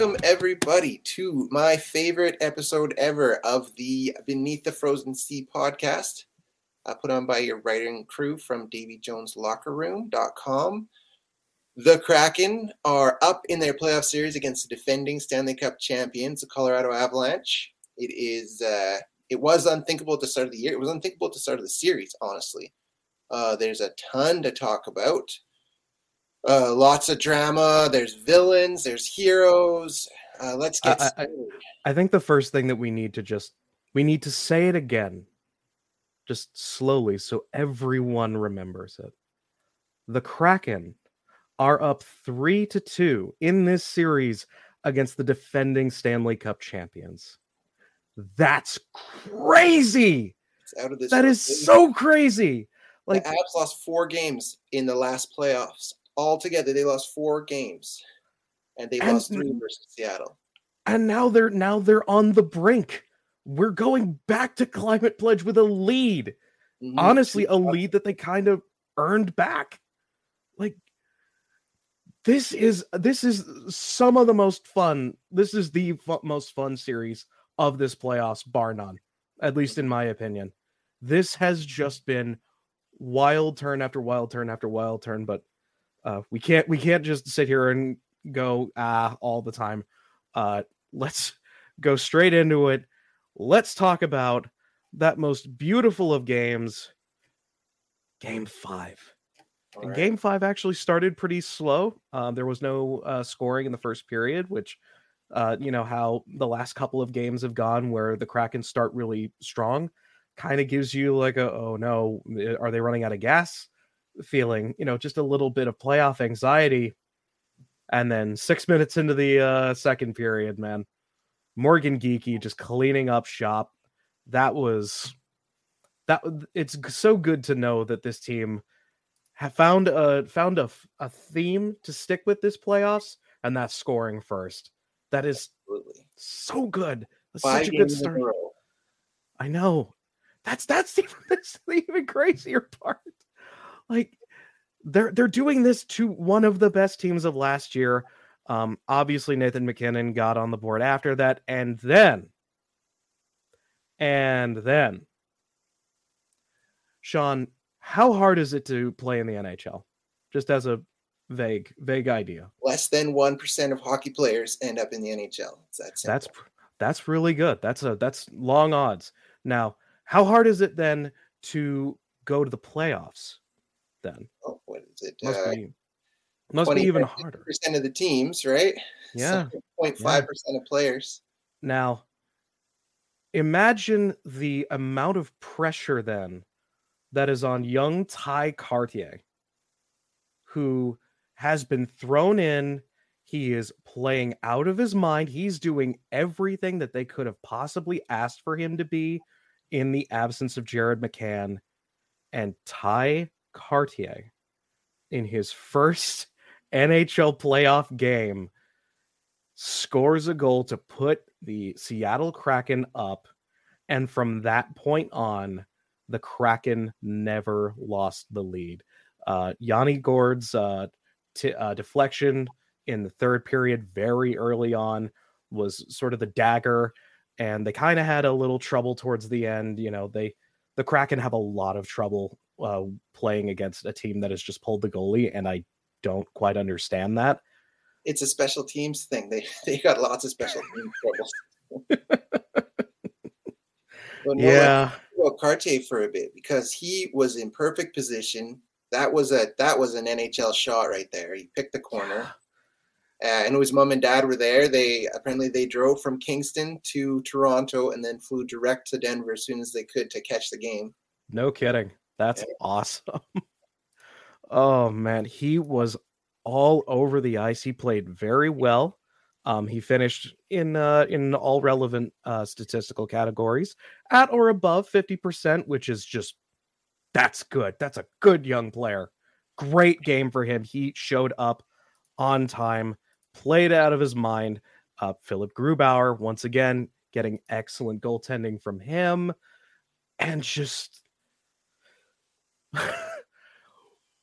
Welcome, everybody, to my favorite episode ever of the Beneath the Frozen Sea podcast, uh, put on by your writing crew from DavyJonesLockerRoom.com. The Kraken are up in their playoff series against the defending Stanley Cup champions, the Colorado Avalanche. It is uh, it was unthinkable at the start of the year. It was unthinkable at the start of the series, honestly. Uh, there's a ton to talk about. Uh, lots of drama. There's villains. There's heroes. Uh, let's get. I, I, I think the first thing that we need to just we need to say it again, just slowly, so everyone remembers it. The Kraken are up three to two in this series against the defending Stanley Cup champions. That's crazy. It's out of this. That is so crazy. Like the Avs lost four games in the last playoffs. Altogether, they lost four games, and they And- lost three versus Seattle. and now they're now they're on the brink. We're going back to climate pledge with a lead. Mhm. Honestly, a lead that they kind of earned back. Like this is this is some of the most fun. This is the fu- most fun series of this playoffs, bar none. At least in my opinion, this has just been wild turn after wild turn after wild turn. But uh, we can't we can't just sit here and go ah all the time. Uh, let's go straight into it. Let's talk about that most beautiful of games, Game Five. All And right. Game five actually started pretty slow. Um, there was no uh, scoring in the first period, which, uh, you know, how the last couple of games have gone where the Kraken start really strong, kind of gives you like a, oh no, eh, are they running out of gas feeling, you know, just a little bit of playoff anxiety. And then six minutes into the uh, second period, man, Morgan Geekie just cleaning up shop. That was that. It's so good to know that this team have found a found a, a theme to stick with this playoffs, and that's scoring first. That is Absolutely. so good. That's Five such a good games in a start. I know. That's that's even that's the even crazier part. Like they're they're doing this to one of the best teams of last year. Um, obviously Nathan MacKinnon got on the board after that, and then, and then, Sean, how hard is it to play in the NHL? Just as a vague vague idea. Less than one percent of hockey players end up in the NHL. It's that simple. That's that's really good. That's a that's long odds. Now, how hard is it then to go to the playoffs? Then oh, what is it? must Uh, be must be even harder. Percent of the teams, right? Yeah. 0.5 percent of players. Now, imagine the amount of pressure then that is on young Tye Kartye, who has been thrown in. He is playing out of his mind. He's doing everything that they could have possibly asked for him to be in the absence of Jared McCann. And Tye Kartye, in his first NHL playoff game, scores a goal to put the Seattle Kraken up. And from that point on, the Kraken never lost the lead. Uh, Yanni Gourde's uh, t- uh, deflection in the third period, very early on, was sort of the dagger. And they kind of had a little trouble towards the end. You know, they the Kraken have a lot of trouble uh, playing against a team that has just pulled the goalie, and I don't quite understand that. It's a special teams thing. They they got lots of special team troubles. Yeah, about Kartye for a bit because he was in perfect position. That was a that was an NHL shot right there. He picked the corner. Uh, and his mom and dad were there. They apparently they drove from Kingston to Toronto and then flew direct to Denver as soon as they could to catch the game. No kidding. That's Yeah. awesome. oh man, he was all over the ice. He played very well. Um, he finished in uh, in all relevant uh, statistical categories at or above fifty percent, which is just that's good. That's a good young player. Great game for him. He showed up on time, played out of his mind. Uh, Philipp Grubauer once again getting excellent goaltending from him, and just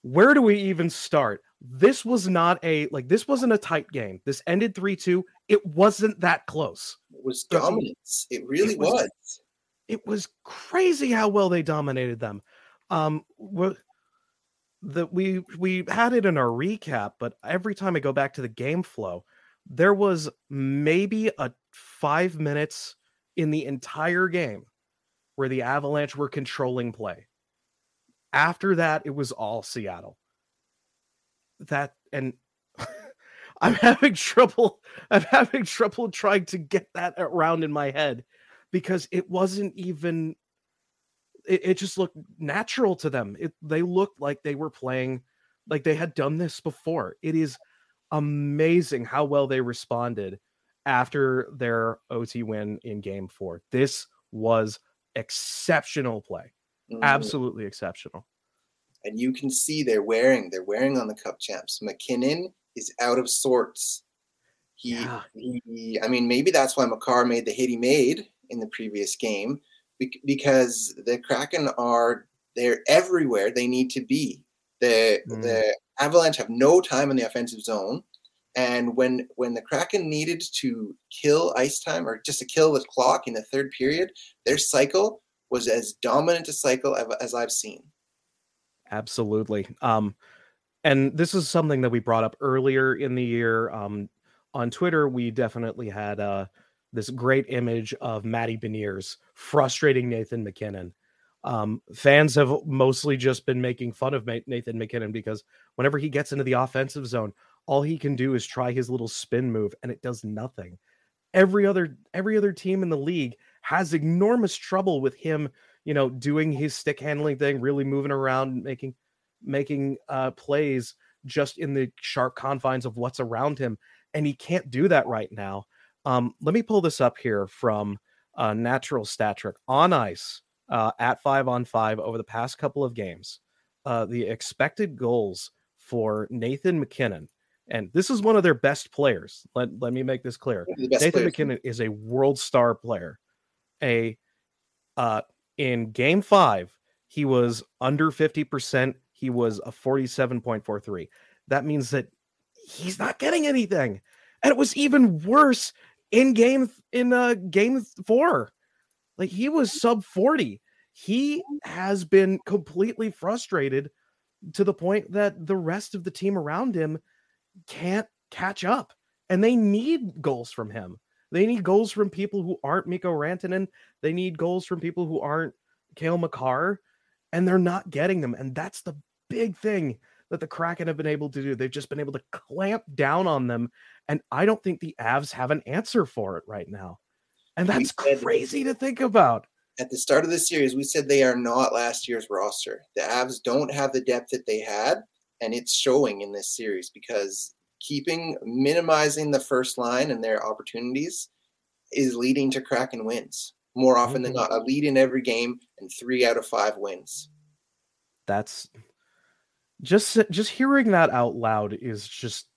where do we even start? This was not a like this wasn't a tight game. This ended 3-2. It wasn't that close. It was dominance. It really it was, was. It was crazy how well they dominated them. Um that we we had it in our recap, but every time I go back to the game flow, there was maybe a 5 minutes in the entire game where the Avalanche were controlling play. After that, it was all Seattle. That and I'm having trouble. I'm having trouble trying to get that around in my head because it wasn't even. It, it just looked natural to them. It they looked like they were playing, like they had done this before. It is amazing how well they responded after their OT win in Game Four. This was exceptional play. Mm-hmm. Absolutely exceptional. And you can see they're wearing, they're wearing on the cup champs. MacKinnon is out of sorts. He, yeah. he I mean, maybe that's why Makar made the hit he made in the previous game because the Kraken are they're everywhere they need to be. The mm. the Avalanche have no time in the offensive zone. And when when the Kraken needed to kill ice time or just to kill the clock in the third period, their cycle was as dominant a cycle as I've seen. Absolutely. Um, and this is something that we brought up earlier in the year. Um, on Twitter, we definitely had uh, this great image of Matty Beniers frustrating Nathan MacKinnon. Um, fans have mostly just been making fun of Nathan MacKinnon because whenever he gets into the offensive zone, all he can do is try his little spin move and it does nothing. Every other every other team in the league has enormous trouble with him, you know, doing his stick handling thing, really moving around, making making uh, plays just in the sharp confines of what's around him, and he can't do that right now. Um, let me pull this up here from uh, Natural Stat Trick on ice uh, at five on five over the past couple of games. Uh, the expected goals for Nathan MacKinnon, and this is one of their best players. Let, let me make this clear. Nathan players. MacKinnon is a world star player a uh in game five, he was under 50%. He was a 47.43. That means that he's not getting anything. And it was even worse in game in uh game four. Like he was sub 40. He has been completely frustrated to the point that the rest of the team around him can't catch up and they need goals from him. They need goals from people who aren't Mikko Rantanen. They need goals from people who aren't Cale Makar, and they're not getting them. And that's the big thing that the Kraken have been able to do. They've just been able to clamp down on them. And I don't think the Avs have an answer for it right now. And that's crazy to think about. At the start of the series, we said they are not last year's roster. The Avs don't have the depth that they had, and it's showing in this series because keeping minimizing the first line and their opportunities is leading to Kraken wins more often than mm-hmm. not. A lead in every game and three out of five wins. That's just just hearing that out loud is just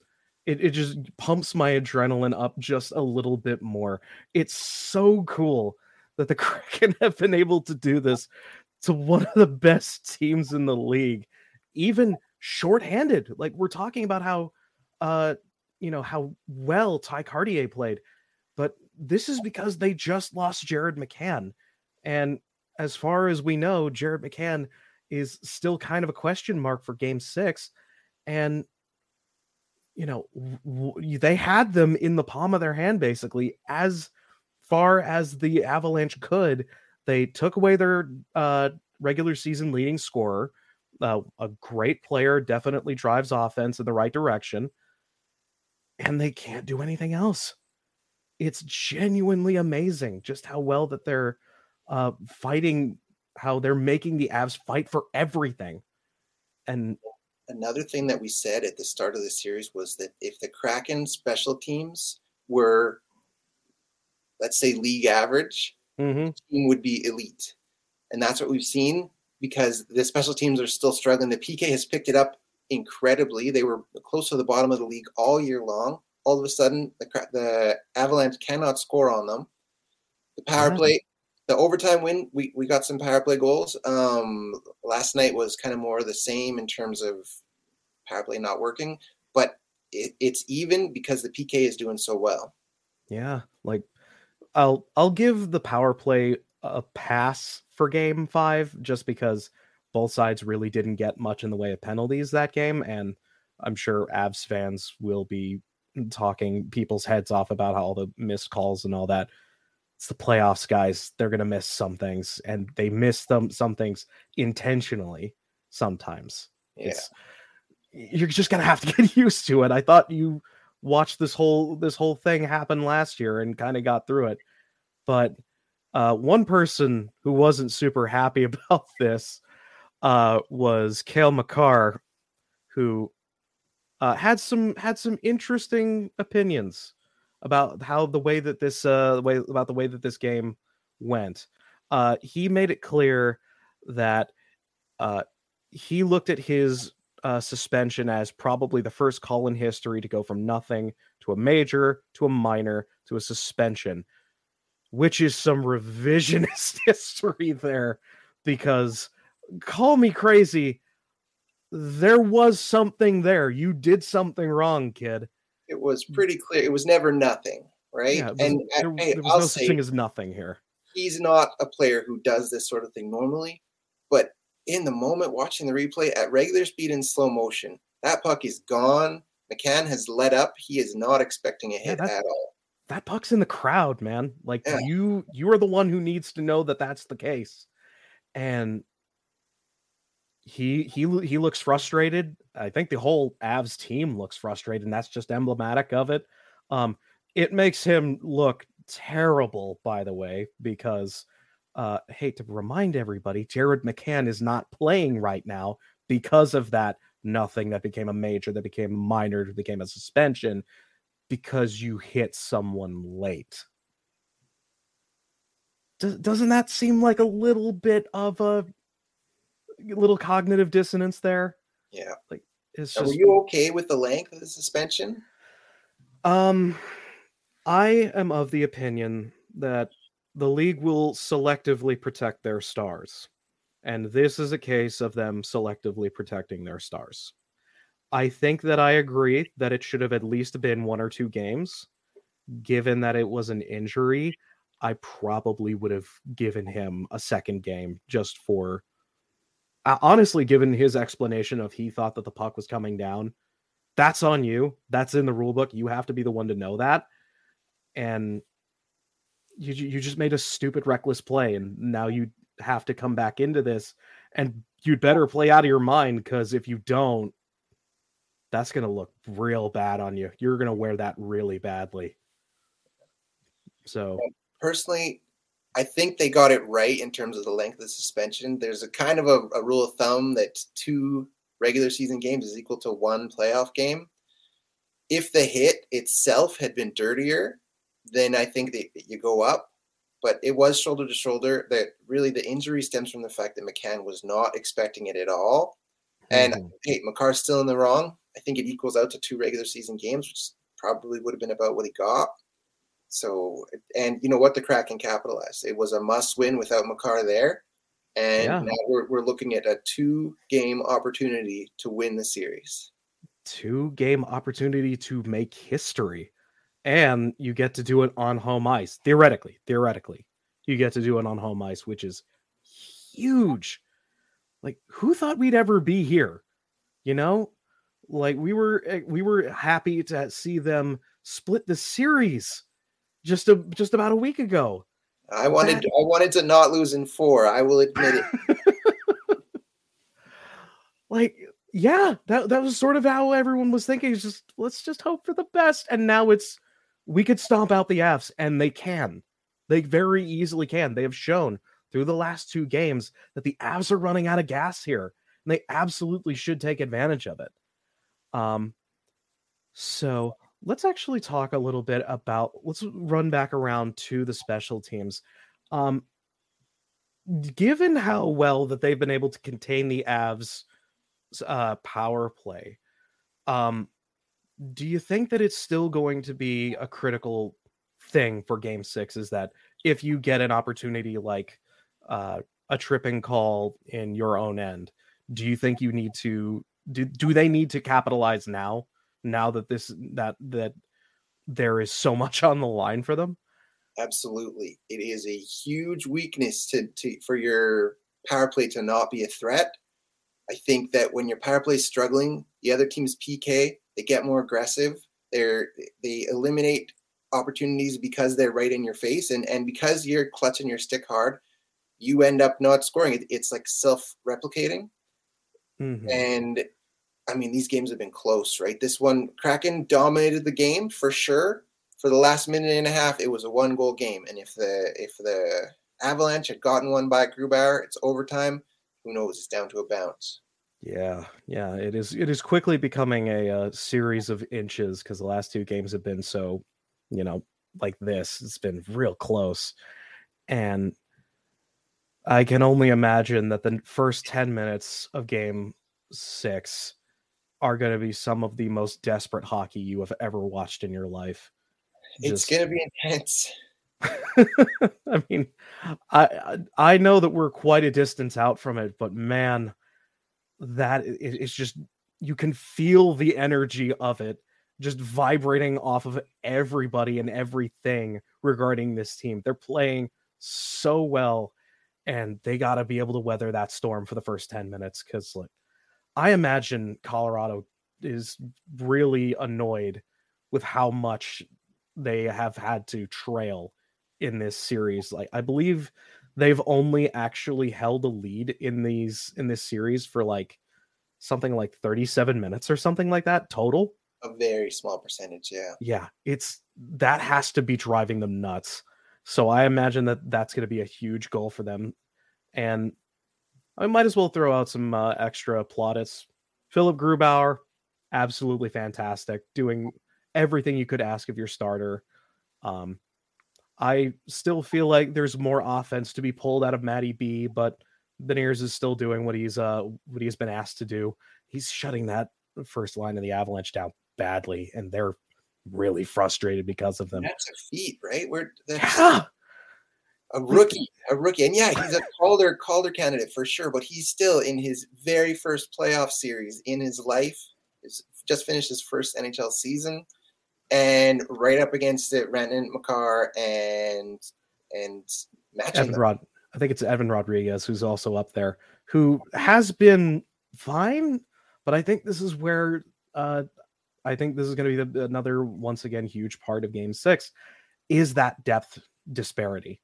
it, it just pumps my adrenaline up just a little bit more. It's so cool that the Kraken have been able to do this to one of the best teams in the league, even shorthanded. Like we're talking about how uh, you know, how well Tye Kartye played. But this is because they just lost Jared McCann. And as far as we know, Jared McCann is still kind of a question mark for game six. And, you know, w- they had them in the palm of their hand, basically, as far as the Avalanche could. They took away their uh, regular season leading scorer. Uh, a great player, definitely drives offense in the right direction and they can't do anything else. It's genuinely amazing just how well that they're uh, fighting, how they're making the Avs fight for everything. And another thing that we said at the start of the series was that if the Kraken special teams were, let's say, league average, mm-hmm. the team would be elite. And that's what we've seen because the special teams are still struggling. The PK has picked it up incredibly. They were close to the bottom of the league all year long. All of a sudden, the, the Avalanche cannot score on them. The power play, the overtime win, we, we got some power play goals. Um, last night was kind of more the same in terms of power play not working, but it, it's even because the PK is doing so well. Yeah, like I'll I'll give the power play a pass for game five just because both sides really didn't get much in the way of penalties that game, and I'm sure Avs fans will be talking people's heads off about all the missed calls and all that. It's the playoffs, guys. They're gonna miss some things, and they miss them some things intentionally sometimes. Yeah. It's you're just gonna have to get used to it. I thought you watched this whole this whole thing happen last year and kind of got through it, but uh, one person who wasn't super happy about this uh, was Cale Makar, who uh, had some had some interesting opinions about how the way that this uh, way about the way that this game went. Uh, he made it clear that uh, he looked at his uh, suspension as probably the first call in history to go from nothing to a major to a minor to a suspension, which is some revisionist history there because call me crazy. There was something there. You did something wrong, kid. It was mm. pretty clear. It was never nothing, right? Yeah, was- and there, hey, there was I'll no such thing as nothing here. he's not a player who does this sort of thing normally, but in the moment watching the replay at regular speed in slow motion, that puck is gone. McCann has let up. He is not expecting a hit that- at all. that puck's in the crowd, man. Like Yeah. you, you are the one who needs to know that that's the case. And he he he looks frustrated. I think the whole Avs team looks frustrated, and that's just emblematic of it. Um, it makes him look terrible, by the way, because uh, I hate to remind everybody, Jared McCann is not playing right now because of that nothing that became a major, that became a minor, that became a suspension because you hit someone late. Does, doesn't that seem like a little bit of a little cognitive dissonance there? Yeah. It's Now, just were you okay with the length of the suspension? um I am of the opinion that the league will selectively protect their stars. And this is a case of them selectively protecting their stars. I think that I agree that it should have at least been one or two games. Given that it was an injury, I probably would have given him a second game just for Uh, honestly given his explanation of he thought that the puck was coming down that's on you. That's in the rule book. You have to be the one to know that. And you you just made a stupid reckless play and now you have to come back into this and you'd better play out of your mind because if you don't that's to look real bad on you. You're to wear that really badly. So Personally, I think they got it right in terms of the length of the suspension. There's a kind of a, a rule of thumb that two regular season games is equal to one playoff game. If the hit itself had been dirtier, then I think that you go up. But it was shoulder to shoulder. That really the injury stems from the fact that McCann was not expecting it at all. And Mhm. hey, Makar's still in the wrong. I think it equals out to two regular season games, which probably would have been about what he got. So, and you know what? The Kraken capitalized. It was a must win without Makar there. And Yeah. now we're, we're looking at a two game opportunity to win the series. two game opportunity to make history and you get to do it on home ice theoretically theoretically you get to do it on home ice which is huge like who thought we'd ever be here you know like we were eh, we were happy to see them split the series just a just about a week ago I wanted I wanted to not lose in four. I will admit it. like yeah that that was sort of how everyone was thinking it's just let's just hope for the best and now it's we could stomp out the Avs and they can they very easily can they have shown through the last two games that the Avs are running out of gas here and they absolutely should take advantage of it um so let's actually talk a little bit about let's run back around to the special teams. Um given how well that they've been able to contain the Avs uh power play um do you think that it's still going to be a critical thing for game six is that if you get an opportunity like uh, a tripping call in your own end, do you think you need to do, do they need to capitalize now now that this that that there is so much on the line for them? Absolutely. It is a huge weakness to, to for your power play to not be a threat. I think that when your power play is struggling, the other team's PK, they get more aggressive. They're they eliminate opportunities because they're right in your face and and because you're clutching your stick hard, you end up not scoring. It, it's like self-replicating. Mm-hmm. And I mean, these games have been close, right? This one, Kraken dominated the game for sure. For the last minute and a half, it was a one-goal game, and if the if the Avalanche had gotten one by Grubauer, it's overtime. Who knows? It's down to a bounce. Yeah, yeah, it is. It is quickly becoming a, uh, series of inches because the last two games have been so, you know, like this. It's been real close, and I can only imagine that the first ten minutes of Game Six are going to be some of the most desperate hockey you have ever watched in your life. Just... It's going to be intense. I mean, I I know that we're quite a distance out from it, but man, that it's just you can feel the energy of it just vibrating off of everybody and everything regarding this team. They're playing so well and they got to be able to weather that storm for the first 10 minutes cuz like I imagine Colorado is really annoyed with how much they have had to trail in this series. Like I believe they've only actually held a lead in these in this series for like something like 37 minutes or something like that total. A very small percentage, yeah. Yeah, it's that has to be driving them nuts. So I imagine that that's going to be a huge goal for them. And I might as well throw out some uh, extra plaudits. Philipp Grubauer, absolutely fantastic, doing everything you could ask of your starter. Um, I still feel like there's more offense to be pulled out of Matty B, but Beniers is still doing what he's uh what he's been asked to do. He's shutting that first line of the Avalanche down badly, and they're really frustrated because of them. That's a feat, right? Where yeah. A rookie, a rookie, and yeah, he's a Calder Calder candidate for sure. But he's still in his very first playoff series in his life. He's just finished his first NHL season and right up against it, Renton, Makar, and and matching Evan Rod. I think it's Evan Rodrigues who's also up there, who has been fine, but I think this is where uh, I think this is going to be the, another once again huge part of Game Six is that depth disparity.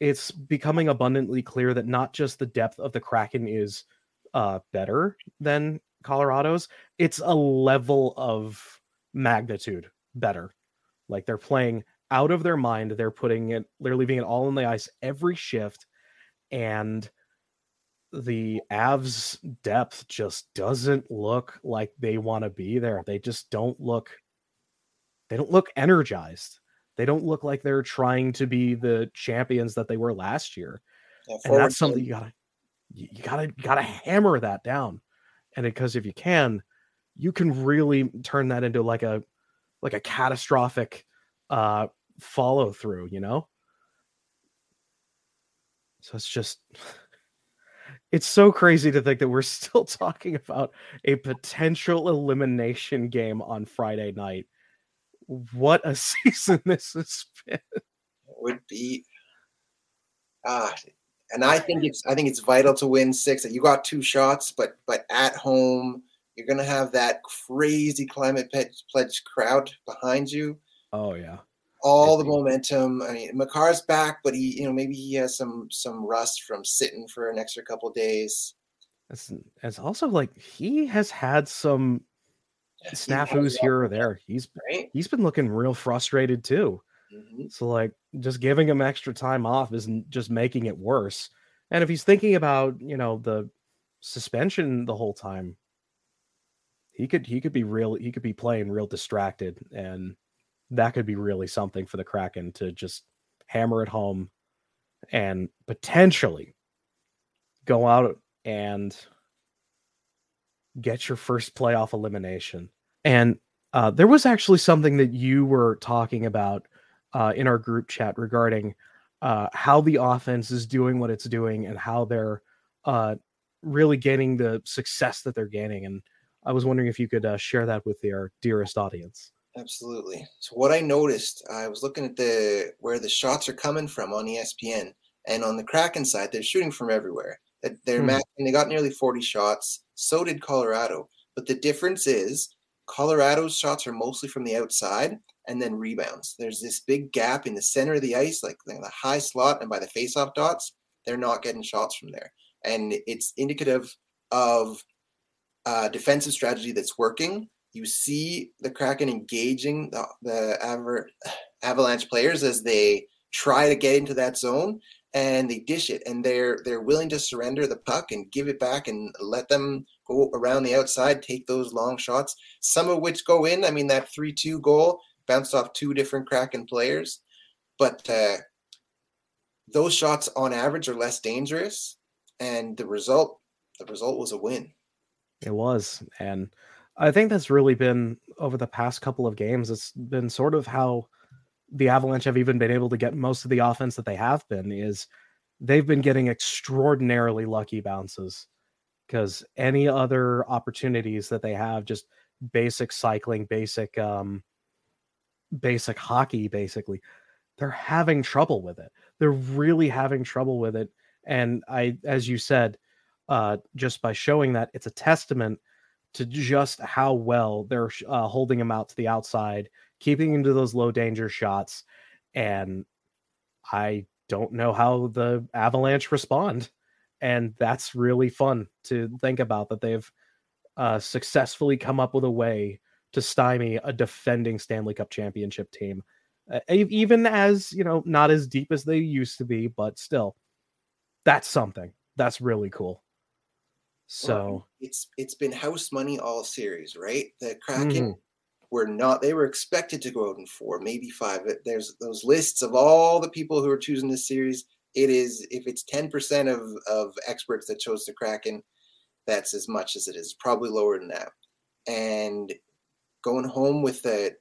It's becoming abundantly clear that not just the depth of the Kraken is uh, better than Colorado's, it's a level of magnitude better. Like they're playing out of their mind. They're putting it, they're leaving it all on the ice every shift. And the Avs depth just doesn't look like they want to be there. They just don't look, they don't look energized. They don't look like they're trying to be the champions that they were last year. Yeah, and that's something you gotta, you gotta, you gotta hammer that down. And because if you can, you can really turn that into like a like a catastrophic uh follow through, you know? So it's just it's so crazy to think that we're still talking about a potential elimination game on Friday night. What a season this has been. Would be ah and I think it's I think it's vital to win six. You got two shots, but but at home you're going to have that crazy climate pledge crowd behind you. Oh yeah. All the momentum. I mean, Makar's back, but he, you know, maybe he has some some rust from sitting for an extra couple days. It's, it's also like he has had some snafus here or there. He's right? he's been looking real frustrated too. Mm-hmm. So like just giving him extra time off isn't just making it worse. And if he's thinking about, you know, the suspension the whole time, he could he could be real he could be playing real distracted and that could be really something for the Kraken to just hammer it home and potentially go out and get your first playoff elimination. And uh, there was actually something that you were talking about uh, in our group chat regarding uh, how the offense is doing what it's doing and how they're uh, really gaining the success that they're gaining. And I was wondering if you could uh, share that with your dearest audience. Absolutely. So what I noticed, I was looking at the where the shots are coming from on ESPN, and on the Kraken side, they're shooting from everywhere. They're hmm. matching. They got nearly 40 shots. So did Colorado. But the difference is Colorado's shots are mostly from the outside and then rebounds. There's this big gap in the center of the ice, like the high slot and by the faceoff dots. They're not getting shots from there, and it's indicative of a defensive strategy that's working. You see the Kraken engaging the, the Aver- Avalanche players as they try to get into that zone, and they dish it, and they're they're willing to surrender the puck and give it back and let them go around the outside, take those long shots, some of which go in. I mean, that three-two goal bounced off two different Kraken players, but uh, those shots on average are less dangerous, and the result the result was a win. It was, and I think that's really been over the past couple of games. It's been sort of how the Avalanche have even been able to get most of the offense that they have been. Is they've been getting extraordinarily lucky bounces because any other opportunities that they have, just basic cycling, basic um, basic hockey basically they're having trouble with it they're really having trouble with it and i as you said uh just by showing that it's a testament to just how well they're uh, holding them out to the outside keeping him to those low danger shots and i don't know how the avalanche respond and that's really fun to think about that they've uh, successfully come up with a way to stymie a defending Stanley Cup championship team. Uh, even as, you know, not as deep as they used to be, but still, that's something. That's really cool. So well, it's it's been house money all series, right? The Kraken mm-hmm. Were not they were expected to go out in four, maybe five. There's those lists of all the people who are choosing this series. It is if it's 10% of, of experts that chose the Kraken, that's as much as it is, probably lower than that. And going home with the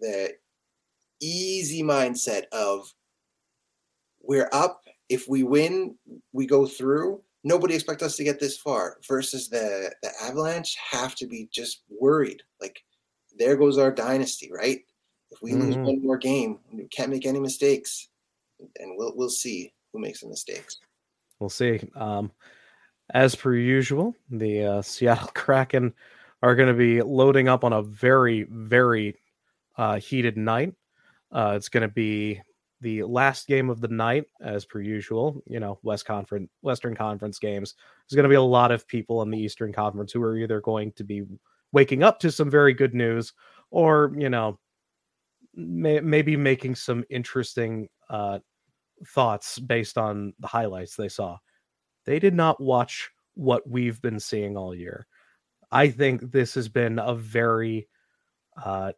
the easy mindset of we're up. If we win, we go through. Nobody expect us to get this far. Versus the the Avalanche have to be just worried. Like there goes our dynasty, right? If we mm-hmm. lose one more game, we can't make any mistakes, and we'll we'll see who makes the mistakes. We'll see. Um, as per usual, the uh, Seattle Kraken are going to be loading up on a very, very uh, heated night. Uh, it's going to be the last game of the night, as per usual. You know, West Conference, Western Conference games. There's going to be a lot of people in the Eastern Conference who are either going to be waking up to some very good news, or you know, may, maybe making some interesting uh, thoughts based on the highlights they saw. They did not watch what we've been seeing all year. I think this has been a very uh,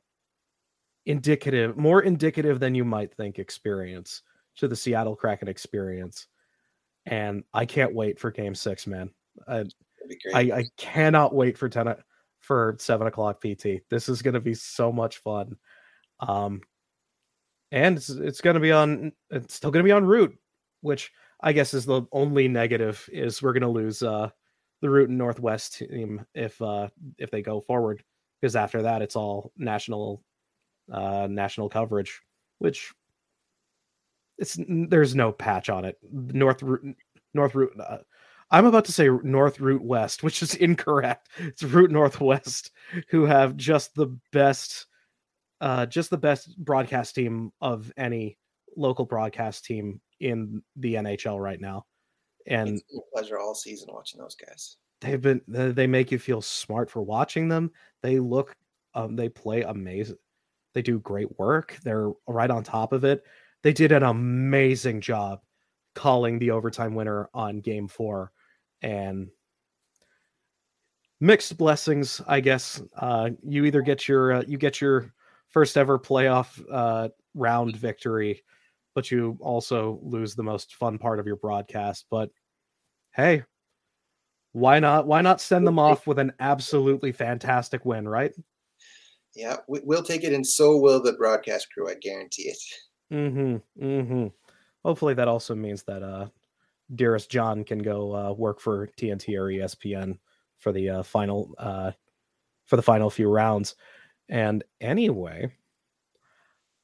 indicative, more indicative than you might think experience to the Seattle Kraken experience. And I can't wait for game six, man. I, I, I, cannot wait for 10 for seven o'clock PT. This is going to be so much fun. Um, and it's, it's going to be on, it's still going to be on Root, which I guess is the only negative is we're going to lose, uh, the Root and Northwest team if uh if they go forward because after that it's all national uh national coverage which it's there's no patch on it north Root north Root uh, i'm about to say north Root west which is incorrect it's Root northwest who have just the best uh just the best broadcast team of any local broadcast team in the nhl right now and it's a pleasure all season watching those guys. They've been they make you feel smart for watching them. They look um, they play amazing. They do great work. They're right on top of it. They did an amazing job calling the overtime winner on game 4 and mixed blessings, I guess. Uh, you either get your uh, you get your first ever playoff uh, round victory but you also lose the most fun part of your broadcast. But hey, why not? Why not send them off with an absolutely fantastic win, right? Yeah, we'll take it, and so will the broadcast crew. I guarantee it. Mm-hmm. Mm-hmm. Hopefully that also means that uh dearest John can go uh, work for TNT or ESPN for the uh, final uh for the final few rounds. And anyway,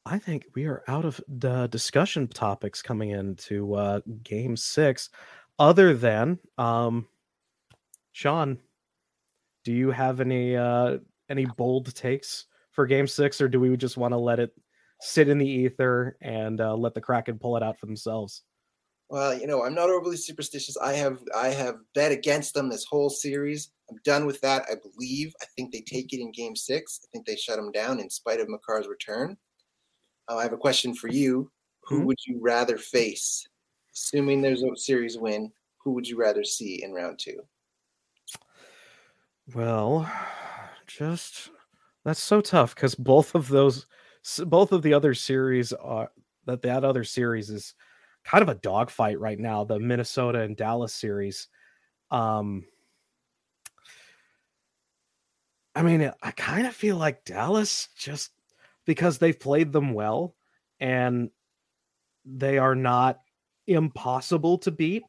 I think we are out of the discussion topics coming into uh game six, other than um Sean, do you have any uh any bold takes for game six, or do we just want to let it sit in the ether and uh, let the Kraken pull it out for themselves? Well, you know, I'm not overly superstitious. I have I have bet against them this whole series. I'm done with that. I believe. I think they take it in Game Six. I think they shut them down in spite of Makar's return. Uh, I have a question for you. Who mm-hmm. would you rather face, assuming there's a series win? Who would you rather see in round two? Well, just that's so tough because both of those, both of the other series are that that other series is kind of a dogfight right now. The Minnesota and Dallas series. Um, I mean, I kind of feel like Dallas just because they've played them well and they are not impossible to beat.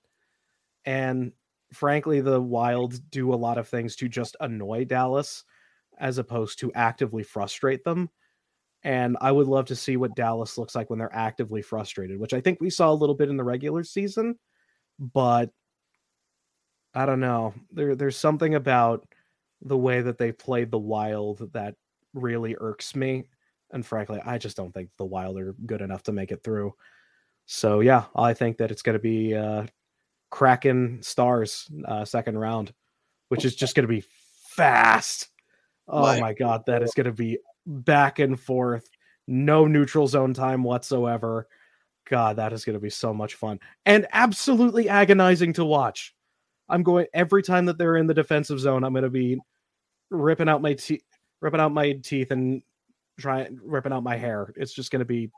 And frankly, the Wild do a lot of things to just annoy Dallas as opposed to actively frustrate them. And I would love to see what Dallas looks like when they're actively frustrated, which I think we saw a little bit in the regular season. But I don't know. There, there's something about the way that they played the Wild that really irks me. And frankly, I just don't think the Wild are good enough to make it through. So yeah, I think that it's going to be uh, Kraken Stars uh, second round, which is just going to be fast. Oh my, my god, that is going to be back and forth, no neutral zone time whatsoever. God, that is going to be so much fun and absolutely agonizing to watch. I'm going every time that they're in the defensive zone. I'm going to be ripping out my teeth, ripping out my teeth, and trying ripping out my hair. It's just going to be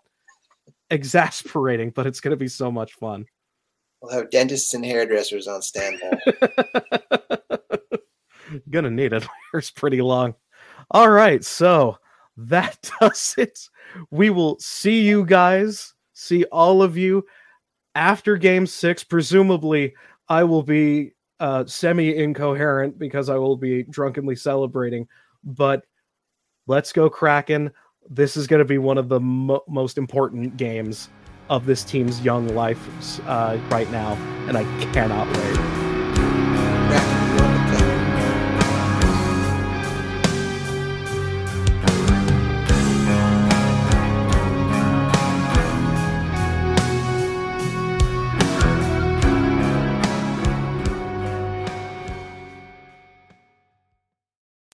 exasperating, but it's going to be so much fun. We'll have dentists and hairdressers on standby. Gonna need it. Hair's pretty long. All right, so that does it. We will see you guys, see all of you after game six. Presumably, I will be uh, semi incoherent because I will be drunkenly celebrating. But let's go, Kraken. This is going to be one of the mo- most important games of this team's young life uh, right now, and I cannot wait.